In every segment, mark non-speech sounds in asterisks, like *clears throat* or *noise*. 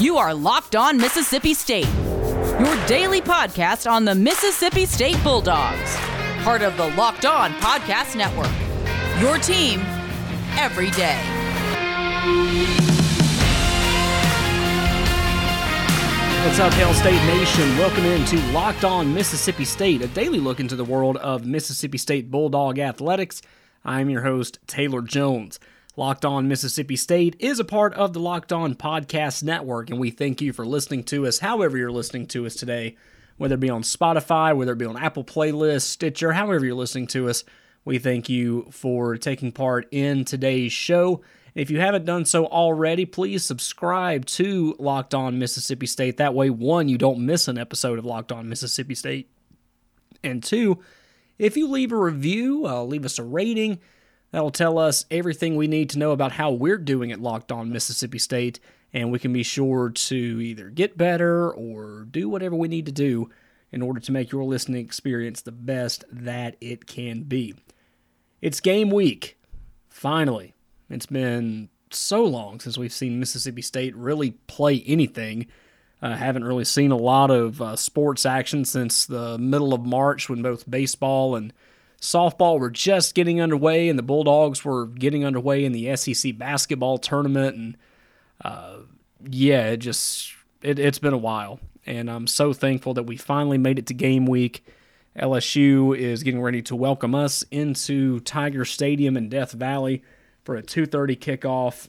You are Locked On Mississippi State, your daily podcast on the Mississippi State Bulldogs, part of the Locked On Podcast Network. Your team every day. What's up, Hail State Nation? Welcome into Locked On Mississippi State, a daily look into the world of Mississippi State Bulldog athletics. I'm your host, Taylor Jones. Locked On Mississippi State is a part of the Locked On Podcast Network, and we thank you for listening to us however you're listening to us today, whether it be on Spotify, whether it be on Apple Playlists, Stitcher, however you're listening to us. We thank you for taking part in today's show. If you haven't done so already, please subscribe to Locked On Mississippi State. That way, one, you don't miss an episode of Locked On Mississippi State. And two, if you leave a review, uh, leave us a rating, That'll tell us everything we need to know about how we're doing at Locked On Mississippi State, and we can be sure to either get better or do whatever we need to do in order to make your listening experience the best that it can be. It's game week. Finally. It's been so long since we've seen Mississippi State really play anything. I uh, haven't really seen a lot of uh, sports action since the middle of March when both baseball and softball were just getting underway, and the Bulldogs were getting underway in the SEC basketball tournament. And uh, yeah, it just it, it's been a while, and I'm so thankful that we finally made it to game week. LSU is getting ready to welcome us into Tiger Stadium in Death Valley for a 2:30 kickoff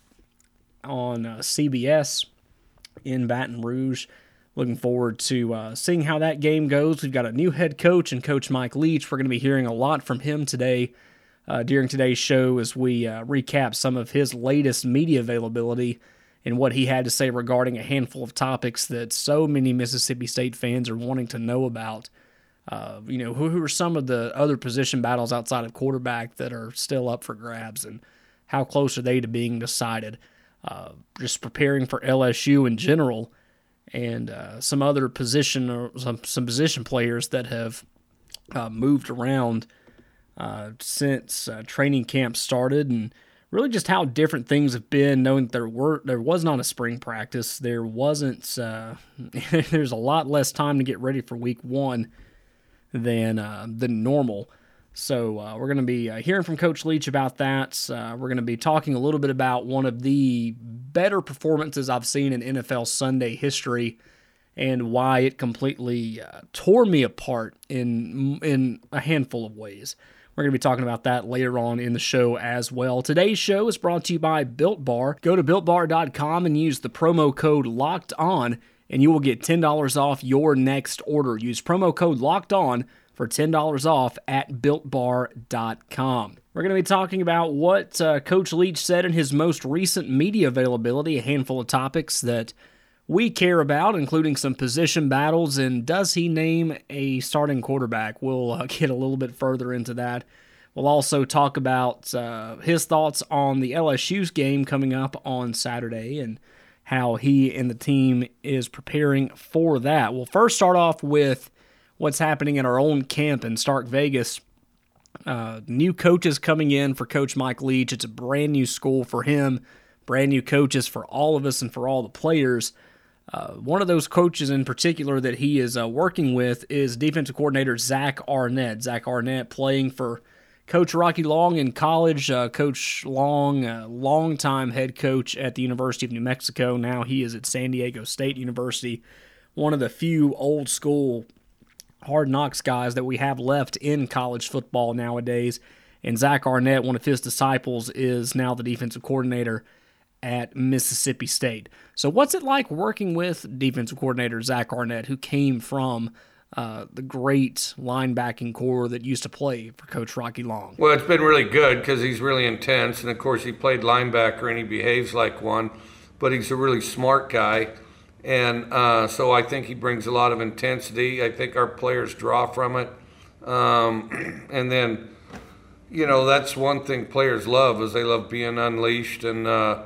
on uh, CBS in Baton Rouge. Looking forward to uh, seeing how that game goes. We've got a new head coach and Coach Mike Leach. We're going to be hearing a lot from him today uh, during today's show as we uh, recap some of his latest media availability and what he had to say regarding a handful of topics that so many Mississippi State fans are wanting to know about. Uh, you know, who, who are some of the other position battles outside of quarterback that are still up for grabs and how close are they to being decided? Uh, just preparing for LSU in general and uh, some other position or some, some position players that have uh, moved around uh, since uh, training camp started, and really just how different things have been. Knowing that there were there was not a spring practice, there wasn't. Uh, *laughs* there's a lot less time to get ready for week one than uh, than normal. So uh, we're going to be uh, hearing from Coach Leach about that. Uh, we're going to be talking a little bit about one of the better performances I've seen in NFL Sunday history and why it completely uh, tore me apart in in a handful of ways. We're going to be talking about that later on in the show as well. Today's show is brought to you by Built Bar. Go to builtbar.com and use the promo code LOCKED ON and you will get $10 off your next order. Use promo code LOCKED ON for $10 off at builtbar.com. We're going to be talking about what uh, Coach Leach said in his most recent media availability, a handful of topics that we care about, including some position battles, and does he name a starting quarterback? We'll uh, *laughs* get a little bit further into that. We'll also talk about uh, his thoughts on the LSU's game coming up on Saturday and how he and the team is preparing for that. We'll first start off with what's happening in our own camp in Stark Vegas. Uh, new coaches coming in for Coach Mike Leach. It's a brand new school for him, brand new coaches for all of us and for all the players. Uh, one of those coaches in particular that he is uh, working with is defensive coordinator Zach Arnett. Zach Arnett playing for Coach Rocky Long in college. Uh, coach Long, uh, longtime head coach at the University of New Mexico. Now he is at San Diego State University. One of the few old school hard knocks guys that we have left in college football nowadays. And Zach Arnett, one of his disciples, is now the defensive coordinator at Mississippi State. So, what's it like working with defensive coordinator Zach Arnett, who came from uh, the great linebacking corps that used to play for Coach Rocky Long? Well, it's been really good because he's really intense. And of course, he played linebacker and he behaves like one, but he's a really smart guy. And uh, so I think he brings a lot of intensity. I think our players draw from it. Um, *clears throat* and then, you know, that's one thing players love is they love being unleashed and, uh,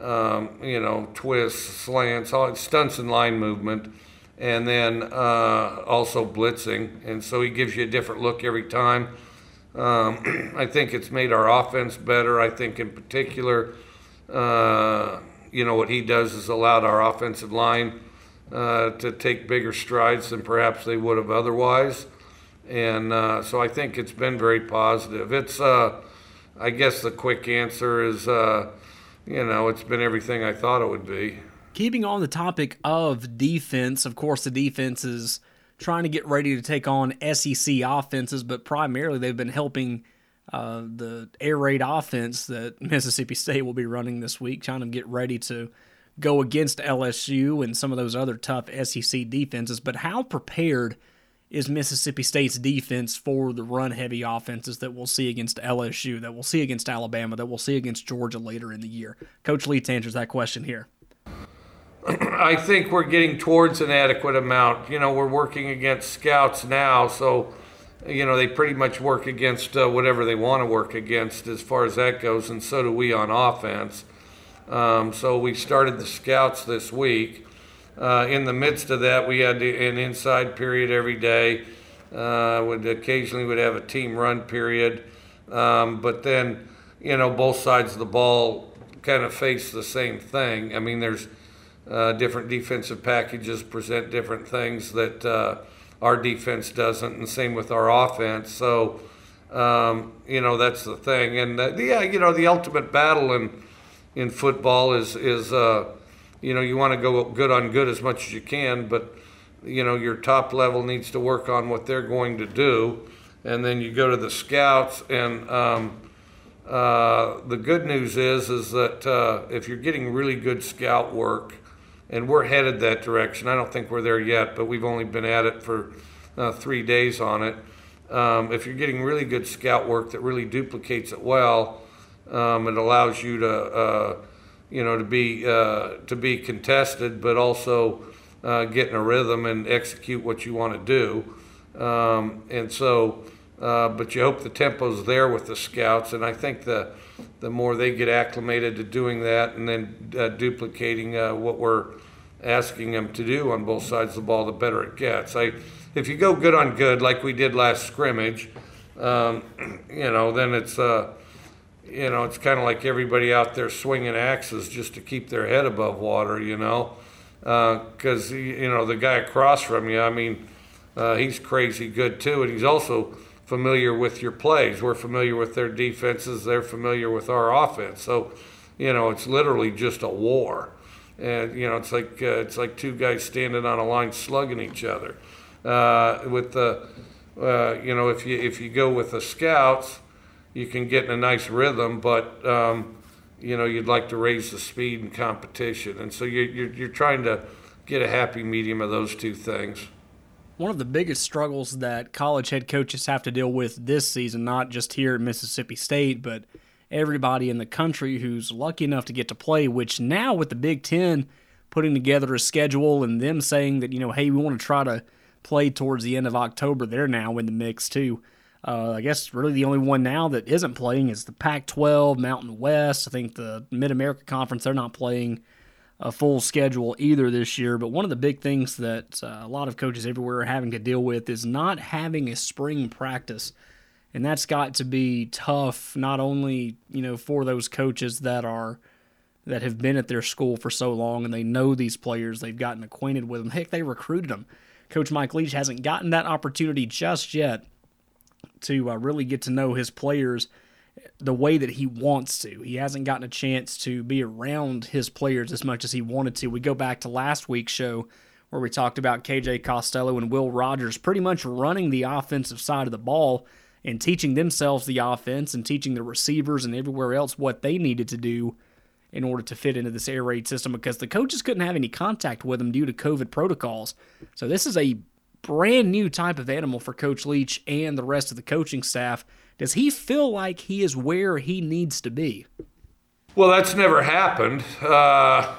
um, you know, twists, slants, all stunts and line movement. And then uh, also blitzing. And so he gives you a different look every time. Um, *clears throat* I think it's made our offense better. I think in particular, uh, you know, what he does is allowed our offensive line uh, to take bigger strides than perhaps they would have otherwise. And uh, so I think it's been very positive. It's, uh, I guess the quick answer is, uh, you know, it's been everything I thought it would be. Keeping on the topic of defense, of course, the defense is trying to get ready to take on SEC offenses, but primarily they've been helping uh, the air raid offense that *laughs* Mississippi State will be running this week, trying to get ready to go against LSU and some of those other tough SEC defenses. But how prepared is Mississippi State's defense for the run heavy offenses that we'll see against LSU, that we'll see against Alabama, that we'll see against Georgia later in the year? Coach Leach answers that question here. *clears throat* I think we're getting towards an adequate amount. You know, we're working against scouts now, so you know they pretty much work against uh, whatever they want to work against as far as that goes, and so do we on offense. Um, so we started the scouts this week. Uh, in the midst of that, we had an inside period every day. Uh, would occasionally would have a team run period, um, but then you know both sides of the ball kind of face the same thing. I mean, there's uh, different defensive packages present different things that uh, our defense doesn't, and same with our offense. So, um, you know, that's the thing. And uh, yeah, you know, the ultimate battle in in football is is uh, you know you want to go good on good as much as you can, but you know your top level needs to work on what they're going to do, and then you go to the scouts and. Um, uh, the good news is is that uh, if you're getting really good scout work, and we're headed that direction. I don't think we're there yet, but we've only been at it for uh, three days on it. Um, if you're getting really good scout work that really duplicates it well, um, it allows you to, uh, you know, to be uh, to be contested, but also uh, get in a rhythm and execute what you want to do. Um, and so, uh, but you hope the tempo's there with the scouts, and I think the the more they get acclimated to doing that and then uh, duplicating uh, what we're asking them to do on both sides of the ball, the better it gets. I, if you go good on good like we did last scrimmage, um, *clears throat* you know, then it's uh, you know it's kind of like everybody out there swinging axes just to keep their head above water, you know, because uh, you know the guy across from you, I mean, uh, he's crazy good too, and he's also familiar with your plays. We're familiar with their defenses. They're familiar with our offense. So, you know, it's literally just a war. And you know, it's like uh, it's like two guys standing on a line slugging each other. Uh, with the, uh, you know, if you if you go with the scouts, you can get in a nice rhythm, but um, you know, you'd like to raise the speed and competition, and so you're, you're you're trying to get a happy medium of those two things one of the biggest struggles that college head coaches have to deal with this season, not just here at Mississippi State, but everybody in the country who's lucky enough to get to play, which now with the Big Ten putting together a schedule and them saying that, you know, hey, we want to try to play towards the end of October, they're now in the mix too. Uh, I guess really the only one now that isn't playing is the Pac 12, Mountain West. I think the Mid America Conference, they're not playing a full schedule either this year. But one of the big things that uh, a lot of coaches everywhere are having to deal with is not having a spring practice. And that's got to be tough, not only you know for those coaches that are that have been at their school for so long and they know these players, they've gotten acquainted with them. Heck, they recruited them. Coach Mike Leach hasn't gotten that opportunity just yet to uh, really get to know his players the way that he wants to. He hasn't gotten a chance to be around his players as much as he wanted to. We go back to last week's show where we talked about KJ Costello and Will Rogers pretty much running the offensive side of the ball and teaching themselves the offense and teaching the receivers and everywhere else what they needed to do in order to fit into this air raid system because the coaches couldn't have any contact with them due to COVID protocols. So this is a brand new type of animal for Coach Leach and the rest of the coaching staff does he feel like he is where he needs to be? Well, that's never happened. Uh,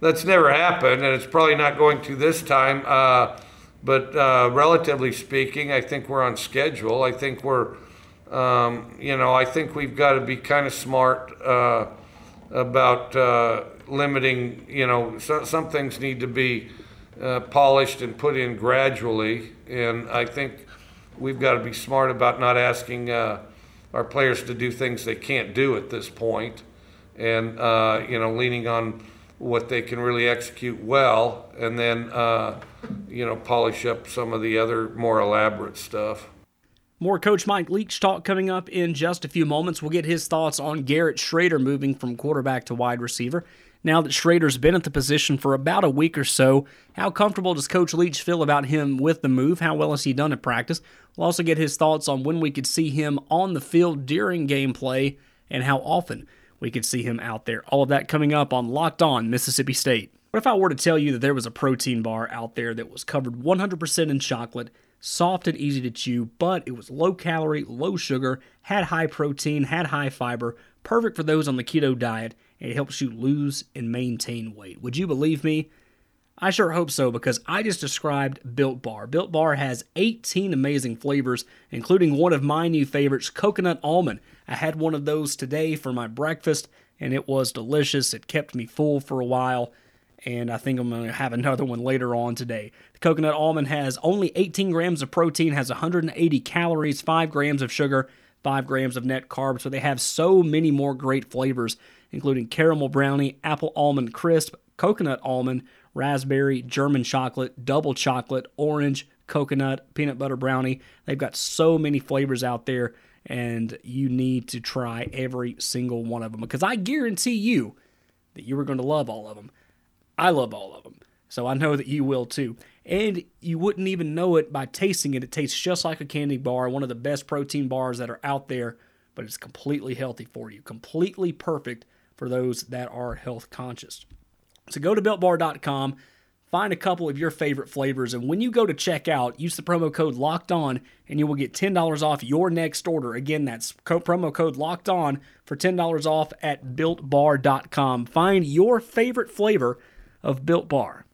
that's never happened, and it's probably not going to this time. Uh, but uh, relatively speaking, I think we're on schedule. I think we're, um, you know, I think we've got to be kind of smart uh, about uh, limiting. You know, so, some things need to be uh, polished and put in gradually, and I think we've got to be smart about not asking uh, our players to do things they can't do at this and uh, you know leaning on what they can really execute well, and then uh, you know polish up some of the other more elaborate stuff. More Coach Mike Leach talk coming up in just a few moments. We'll get his thoughts on Garrett Shrader moving from quarterback to wide receiver. Now that Shrader's been at the position for about a week or so, how comfortable does Coach Leach feel about him with the move? How well has he done at practice? We'll also get his thoughts on when we could see him on the field during gameplay and how often we could see him out there. All of that coming up on Locked On Mississippi State. What if I were to tell you that there was a protein bar out there that was covered 100% in chocolate, soft and easy to chew, but it was low calorie, low sugar, had high protein, had high fiber, perfect for those on the keto diet, and it helps you lose and maintain weight? Would you believe me? I sure hope so because I just described Built Bar. Built Bar has 18 amazing flavors, including one of my new favorites, coconut almond. I had one of those today for my breakfast and it was delicious. It kept me full for a while, and I think I'm going to have another one later on today. The coconut almond has only 18 grams of protein, has 180 calories, 5 grams of sugar, 5 grams of net carbs, so they have so many more great flavors, including caramel brownie, apple almond crisp, coconut almond, raspberry, German chocolate, double chocolate, orange, coconut, peanut butter brownie. They've got so many flavors out there, and you need to try every single one of them because I guarantee you that you are going to love all of them. I love all of them. So I know that you will too. And you wouldn't even know it by tasting it. It tastes just like a candy bar, one of the best protein bars that are out there, but it's completely healthy for you, completely perfect for those that are health conscious. So go to builtbar.com, find a couple of your favorite flavors, and when you go to checkout, use the promo code locked on and you will get $10 off your next order. Again, that's co- promo code locked on for $10 off at builtbar.com. Find your favorite flavor of Built Bar.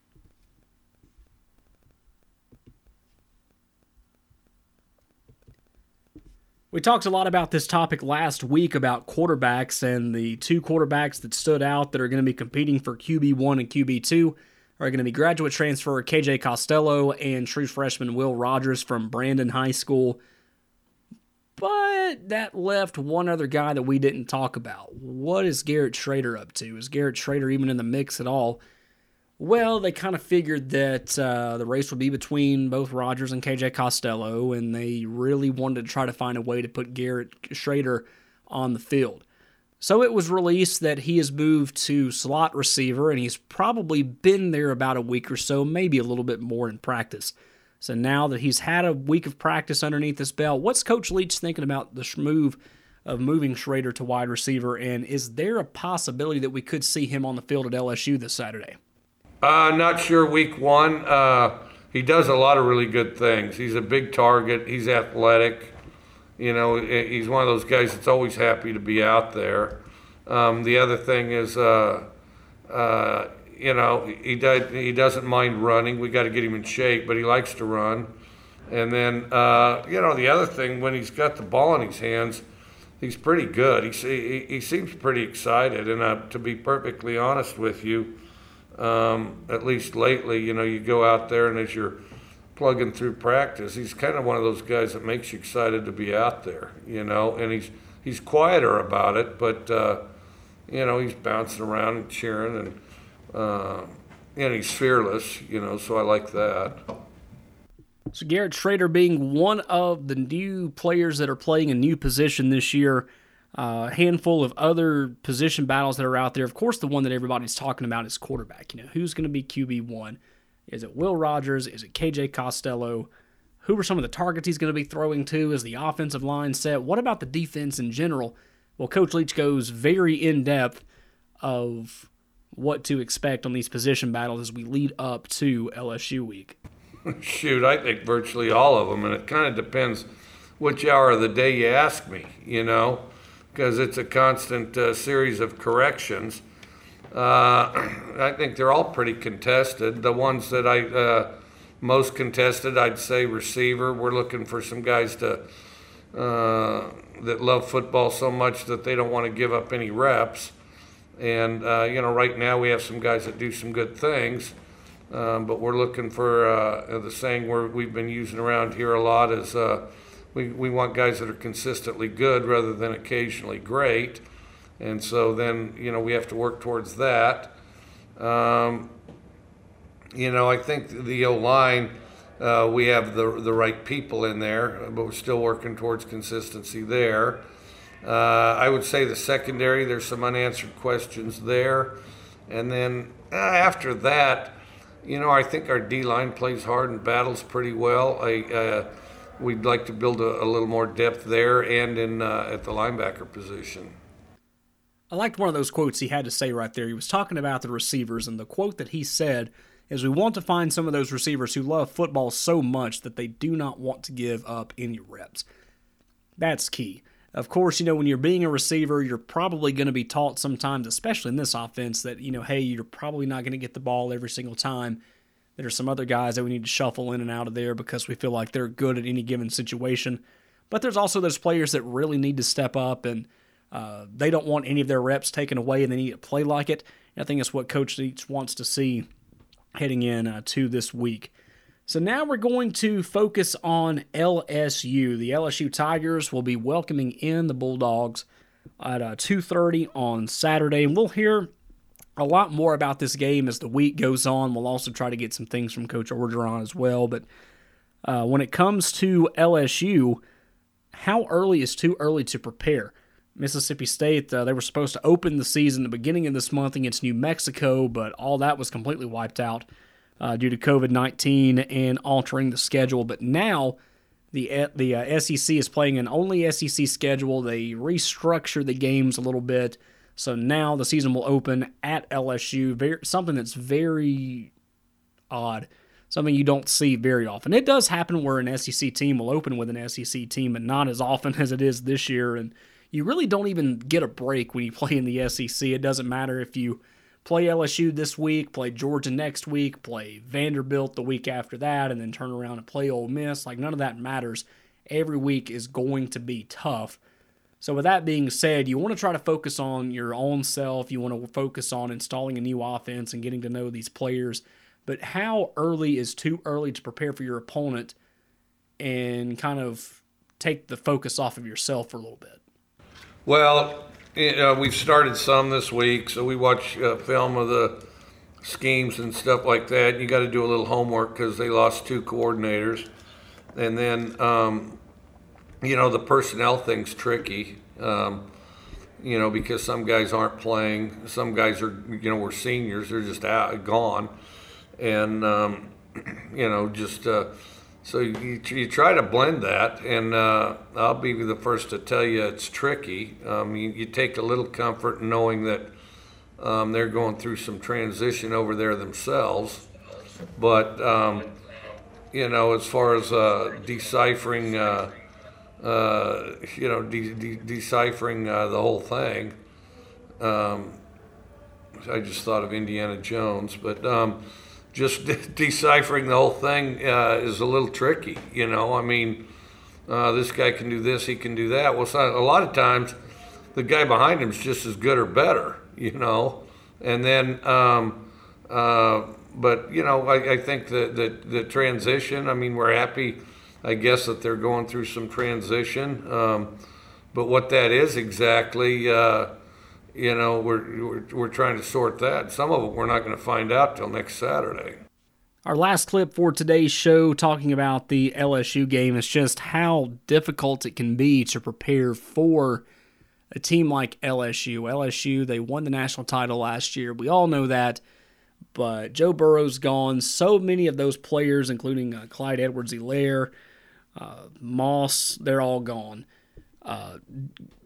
We talked a lot about this topic last week about quarterbacks and the two quarterbacks that stood out that are going to be competing for QB1 and QB2 are going to be graduate transfer KJ Costello and true freshman Will Rogers from Brandon High School. But that left one other guy that we didn't talk about. What is Garrett Shrader up to? Is Garrett Shrader even in the mix at all? Well, they kind of figured that uh, the race would be between both Rogers and KJ Costello, and they really wanted to try to find a way to put Garrett Shrader on the field. So it was released that he has moved to slot receiver, and he's probably been there about a week or so, maybe a little bit more in practice. So now that he's had a week of practice underneath his belt, what's Coach Leach thinking about the move of moving Shrader to wide receiver? And is there a possibility that we could see him on the field at LSU this Saturday? Uh, not sure week one. Uh, he does a lot of really good things. He's a big target. He's athletic. You know, he's one of those guys that's always happy to be out there. Um, the other thing is, uh, uh, you know, he does, he doesn't mind running. We got to get him in shape, but he likes to run. And then, uh, you know, the other thing when he's got the ball in his hands, he's pretty good. He he, he seems pretty excited. And uh, to be perfectly honest with you, um, at least lately, you know, you go out there and as you're plugging through practice, he's kind of one of those guys that makes you excited to be out there, you know, and he's he's quieter about it, but uh, you know, he's bouncing around and cheering and uh, and he's fearless, you know, so I like that. So Garrett Shrader being one of the new players that are playing a new position this year uh, handful of other position battles that are out there. Of course, the one that everybody's talking about is quarterback. You know, who's going to be QB one? Is it Will Rogers? Is it KJ Costello? Who are some of the targets he's going to be throwing to? Is the offensive line set? What about the defense in general? Well, Coach Leach goes very in depth of what to expect on these position battles as we lead up to LSU week. *laughs* Shoot, I think virtually all of them, and it kind of depends which hour of the day you ask me. You know, because it's a constant uh, series of corrections. Uh, *clears throat* I think they're all pretty contested. The ones that I uh, most contested, I'd say receiver. We're looking for some guys to uh, that love football so much that they don't want to give up any reps. And uh, you know, right now we have some guys that do some good things, um, but we're looking for uh, the saying we we've been using around here a lot is we, we want guys that are consistently good rather than occasionally great. and so then you know we have to work towards that. Um, you know, I think the O line. Uh, we have the the right people in there, but we're still working towards consistency there. Uh, I would say the secondary, there's some unanswered questions there, and then uh, after that, you know, I think our D line plays hard and battles pretty well. I, uh, we'd like to build a, a, little more depth there and in uh, at the linebacker position. I liked one of those quotes he had to say right there. He was talking about the receivers, and the quote that he said is We want to find some of those receivers who love football so much that they do not want to give up any reps. That's key. Of course, you know, when you're being a receiver, you're probably going to be taught sometimes, especially in this offense, that, you know, hey, you're probably not going to get the ball every single time. There are some other guys that we need to shuffle in and out of there because we feel like they're good at any given situation. But there's also those players that really need to step up and uh, they don't want any of their reps taken away and they need to play like it. And I think that's what Coach Leach wants to see heading in uh, to this week. So now we're going to focus on LSU. The LSU Tigers will be welcoming in the Bulldogs at uh, 2:30 on Saturday, and we'll hear a lot more about this game as the week goes on. We'll also try to get some things from Coach Orgeron as well. But uh, when it comes to LSU, how early is too early to prepare? Mississippi State, uh, they were supposed to open the season the beginning of this month against New Mexico, but all that was completely wiped out uh, due to COVID 19 and altering the schedule. But now the, the uh, SEC is playing an only SEC schedule. They restructure the games a little bit. So now the season will open at LSU, very, something that's very odd, something you don't see very often. It does happen where an SEC team will open with an SEC team, but not as often *laughs* as it is this year. And you really don't even get a break when you play in the SEC. It doesn't matter if you play LSU this week, play Georgia next week, play Vanderbilt the week after that, and then turn around and play Ole Miss. Like, none of that matters. Every week is going to be tough. So, with that being said, you want to try to focus on your own self. You want to focus on installing a new offense and getting to know these players. But how early is too early to prepare for your opponent and kind of take the focus off of yourself for a little bit? Well, we've started some this week, so we watch uh, film of the schemes and stuff like that. You got to do a little homework because they lost two coordinators, and then um, you know the personnel thing's tricky. Um, you know because some guys aren't playing, some guys are you know we're seniors, they're just out gone, and um, *clears throat* you know just. Uh, so you, you try to blend that, and uh, I'll be the first to tell you it's tricky. Um, you, you, take a little comfort in knowing that um, they're going through some transition over there themselves. But, um, you know, as far as uh, deciphering, uh, you know, de- de- deciphering uh, the whole thing, um, I just thought of Indiana Jones, but um, just de- *laughs* deciphering the whole thing uh, is a little tricky. You know, I mean, uh, this guy can do this, he can do that. Well, a lot of times, the guy behind him is just as good or better. You know, and then, um, uh, but you know, I, I think that the, the transition. I mean, we're happy, I guess, that they're going through some transition. Um, but what that is exactly uh, you know, we're, we're, we're trying to sort that. Some of it we're not going to find out till next Saturday. Our last clip for today's show, talking about the LSU game, is just how difficult it can be to prepare for a team like LSU. LSU, they won the national title last year. We all know that. But Joe Burrow's gone. So many of those players, including uh, Clyde Edwards Helaire, uh, Moss, they're all gone. Uh,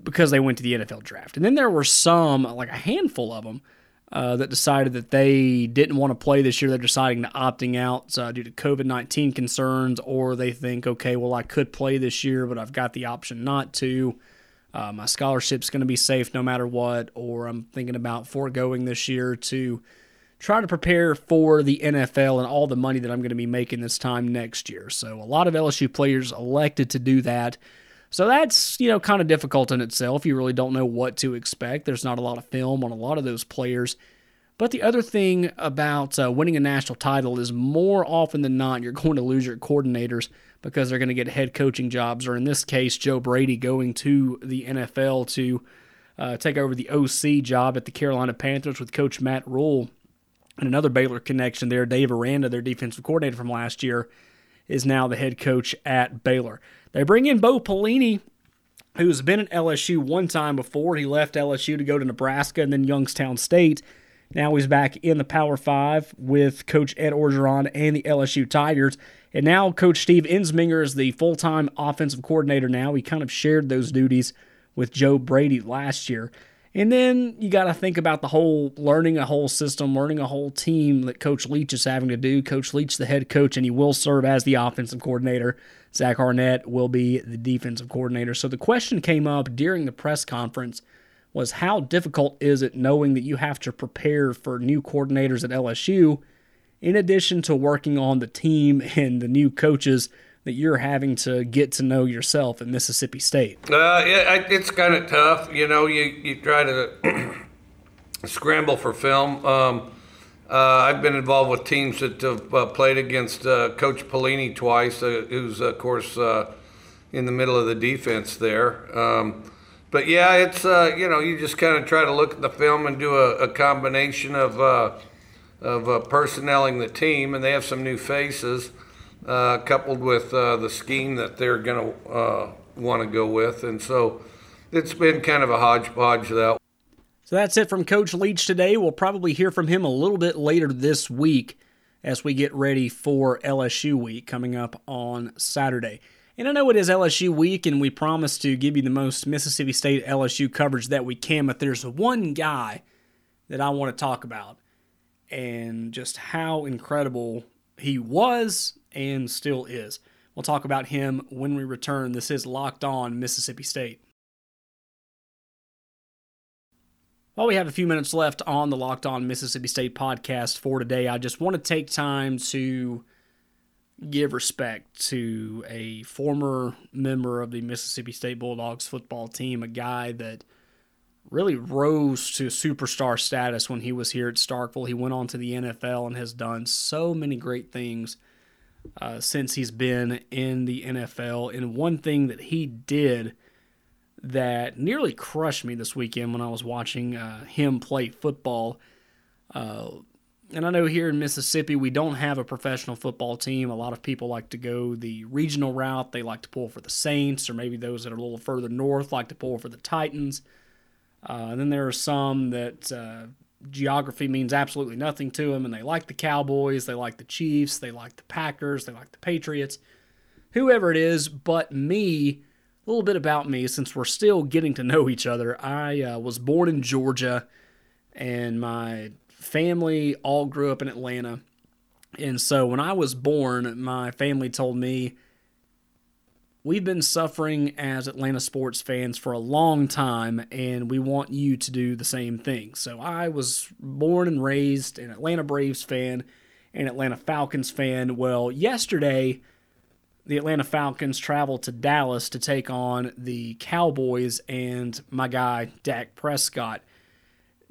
because they went to the NFL draft. And then there were some, like a handful of them, uh, that decided that they didn't want to play this year. They're deciding to opting out uh, due to COVID 19 concerns, or they think, okay, well, I could play this year, but I've got the option not to. Uh, my scholarship's going to be safe no matter what, or I'm thinking about foregoing this year to try to prepare for the NFL and all the money that I'm going to be making this time next year. So a lot of LSU players elected to do that. So that's, you know, kind of difficult in itself. You really don't know what to expect. There's not a lot of film on a lot of those players. But the other thing about uh, winning a national title is more often than not, you're *laughs* going to lose your coordinators because they're going to get head coaching jobs, or in this case, Joe Brady going to the NFL to uh, take over the OC job at the Carolina Panthers with Coach Matt Rhule. And another Baylor connection there, Dave Aranda, their defensive coordinator from last year, is now the head coach at Baylor. They bring in Bo Pelini, who's been at LSU one time before. He left LSU to go to Nebraska and then Youngstown State. Now he's back in the Power Five with Coach Ed Orgeron and the LSU Tigers. And now Coach Steve Ensminger is the full time offensive coordinator now. He kind of shared those duties with Joe Brady last year. And then you got to think about the whole learning a whole system, learning a whole team that Coach Leach is having to do. Coach Leach, the head coach, and he will serve as the offensive coordinator. Zach Arnett will be the defensive coordinator. So the question came up during the press conference was how difficult is it knowing that you have to prepare for new coordinators at LSU in addition to working on the team *laughs* and the new coaches that you're having to get to know yourself at Mississippi State? Uh, it's kind of tough. You know, you, you try to *clears throat* scramble for film. Um, uh, I've been involved with teams that have uh, played against uh, Coach Pelini twice, uh, who's, of course, uh, in the middle of the defense there. Um, but yeah, it's, you know, you just kind of try to look at the film and do a, a combination of, of personnelling the team, and they have some new faces uh, coupled with uh, the scheme that they're going to uh, want to go with. And so it's been kind of a hodgepodge that. So that's it from Coach Leach today. We'll probably hear from him a little bit later this week as we get ready for LSU week coming up on Saturday. And I know it is LSU week, and we promise to give you the most Mississippi State LSU coverage that we can, but there's one guy that I want to talk about and just how incredible he was and still is. We'll talk about him when we return. This is Locked On Mississippi State. While we have a few minutes left on the Locked On Mississippi State podcast for today, I just want to take time to give respect to a former member of the Mississippi State Bulldogs football team, a guy that really rose to superstar status when he was here at Starkville. He went on to the NFL and has done so many great things uh, since he's been in the NFL. And one thing that he did that nearly crushed me this weekend when I was watching uh, him play football. Uh, and I know here in Mississippi, we don't have a professional football team. A lot of people like to go the regional route. They like to pull for the Saints, or maybe those that are a little further north like to pull for the Titans. Uh, then there are some that uh, geography means absolutely nothing to them, and they like the Cowboys, they like the Chiefs, they like the Packers, they like the Patriots, whoever it is. But me, a little bit about me, since we're still getting to know each other. I uh, was born in Georgia, and my family all grew up in Atlanta. And so when I was born, my family told me We've been suffering as Atlanta sports fans for a long time, and we want you to do the same thing. So I was born and raised an Atlanta Braves fan, an Atlanta Falcons fan. Well, yesterday, the Atlanta Falcons traveled to Dallas to take on the Cowboys and my guy, Dak Prescott.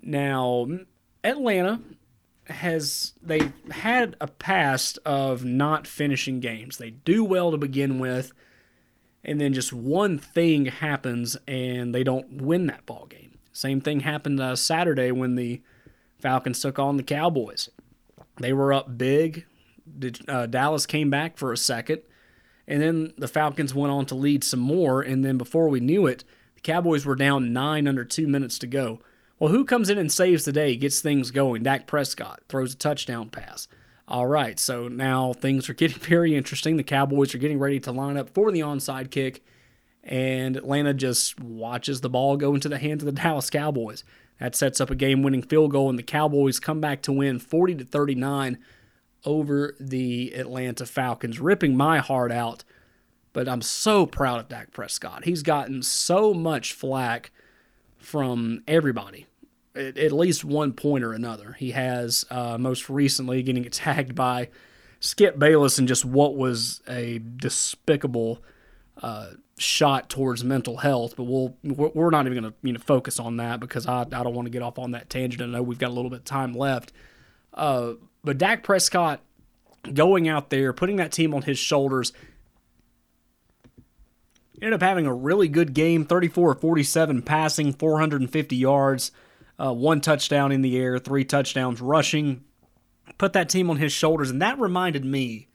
Now, Atlanta has they had a past of not finishing games. They do well to begin with and then just one thing happens and they don't win that ball game. Same thing happened uh, Saturday when the Falcons took on the Cowboys. They were up big. Uh, Dallas came back for a second, and then the Falcons went on to lead some more. And then before we knew it, the Cowboys were down nine under two minutes to go. Well, who comes in and saves the day, gets things going? Dak Prescott throws a touchdown pass. All right, so now things are getting *laughs* very interesting. The Cowboys are getting ready to line up for the onside kick, and Atlanta just watches the ball go into the hands of the *laughs* Dallas Cowboys. That sets up a game-winning field goal, and the Cowboys come back to win 40 to 39 over the Atlanta Falcons, ripping my heart out. But I'm so proud of Dak Prescott. He's gotten so much flack from everybody at, at least one point or another. He has uh, most recently getting *laughs* attacked by Skip Bayless and just what was a despicable uh, shot towards mental health. But we'll we're not even going to you know focus on that because I, I don't want to get off on that tangent. I know we've got a little bit of time left. Uh, but Dak Prescott going out there, putting that team on his shoulders, Ended up having a really good game 34 47 passing, 450 yards, uh, one touchdown in the air, three touchdowns rushing. Put that team on his shoulders, and that reminded me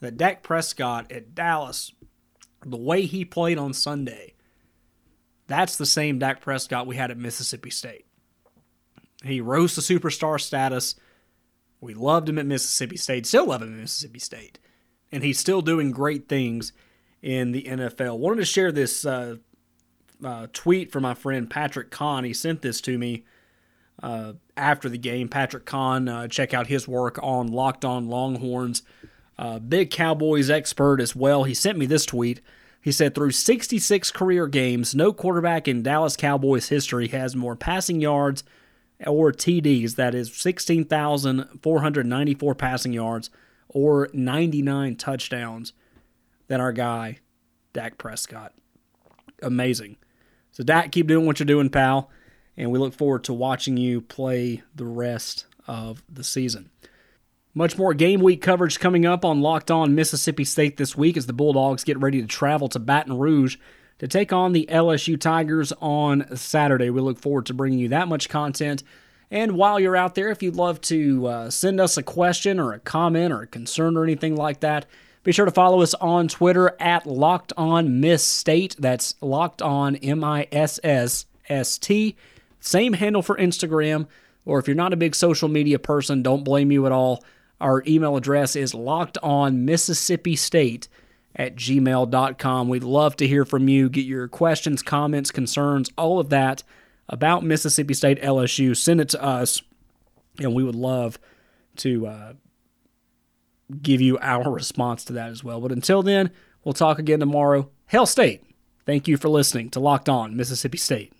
that Dak Prescott at Dallas, the way he played on Sunday, that's the same Dak Prescott we had at Mississippi State. He rose to superstar status. We loved him at Mississippi State, still love him at Mississippi State. And he's still doing great things in the NFL. Wanted to share this uh, uh, tweet from my friend Patrick Kahn. He sent this to me uh, after the game. Patrick Kahn, uh, check out his work on Locked On Longhorns. Uh, big Cowboys expert as well. He sent me this tweet. He said, through 66 career games, no quarterback in Dallas Cowboys history has more passing yards or TDs, that is 16,494 passing yards or 99 touchdowns than our guy, Dak Prescott. Amazing. So, Dak, keep doing what you're doing, pal. And we look forward to watching you play the rest of the season. Much more game week coverage coming up on Locked On Mississippi State this week as the Bulldogs get ready to travel to Baton Rouge to take on the LSU Tigers on Saturday. We look forward to bringing you that much content. And while you're out there, if you'd love to uh, send us a question or a comment or a concern or anything like that, be sure to follow us on Twitter at Locked On Miss State. That's Locked On M I S S S T. Same handle for Instagram. Or if you're not a big social media person, don't blame you at all. Our email address is locked on Mississippi State at gmail.com. We'd love to hear from you. Get your questions, comments, concerns, all of that about Mississippi State LSU. Send it to us, and we would love to uh, give you our response to that as well. But until then, we'll talk again tomorrow. Hail State, thank you for listening to Locked On Mississippi State.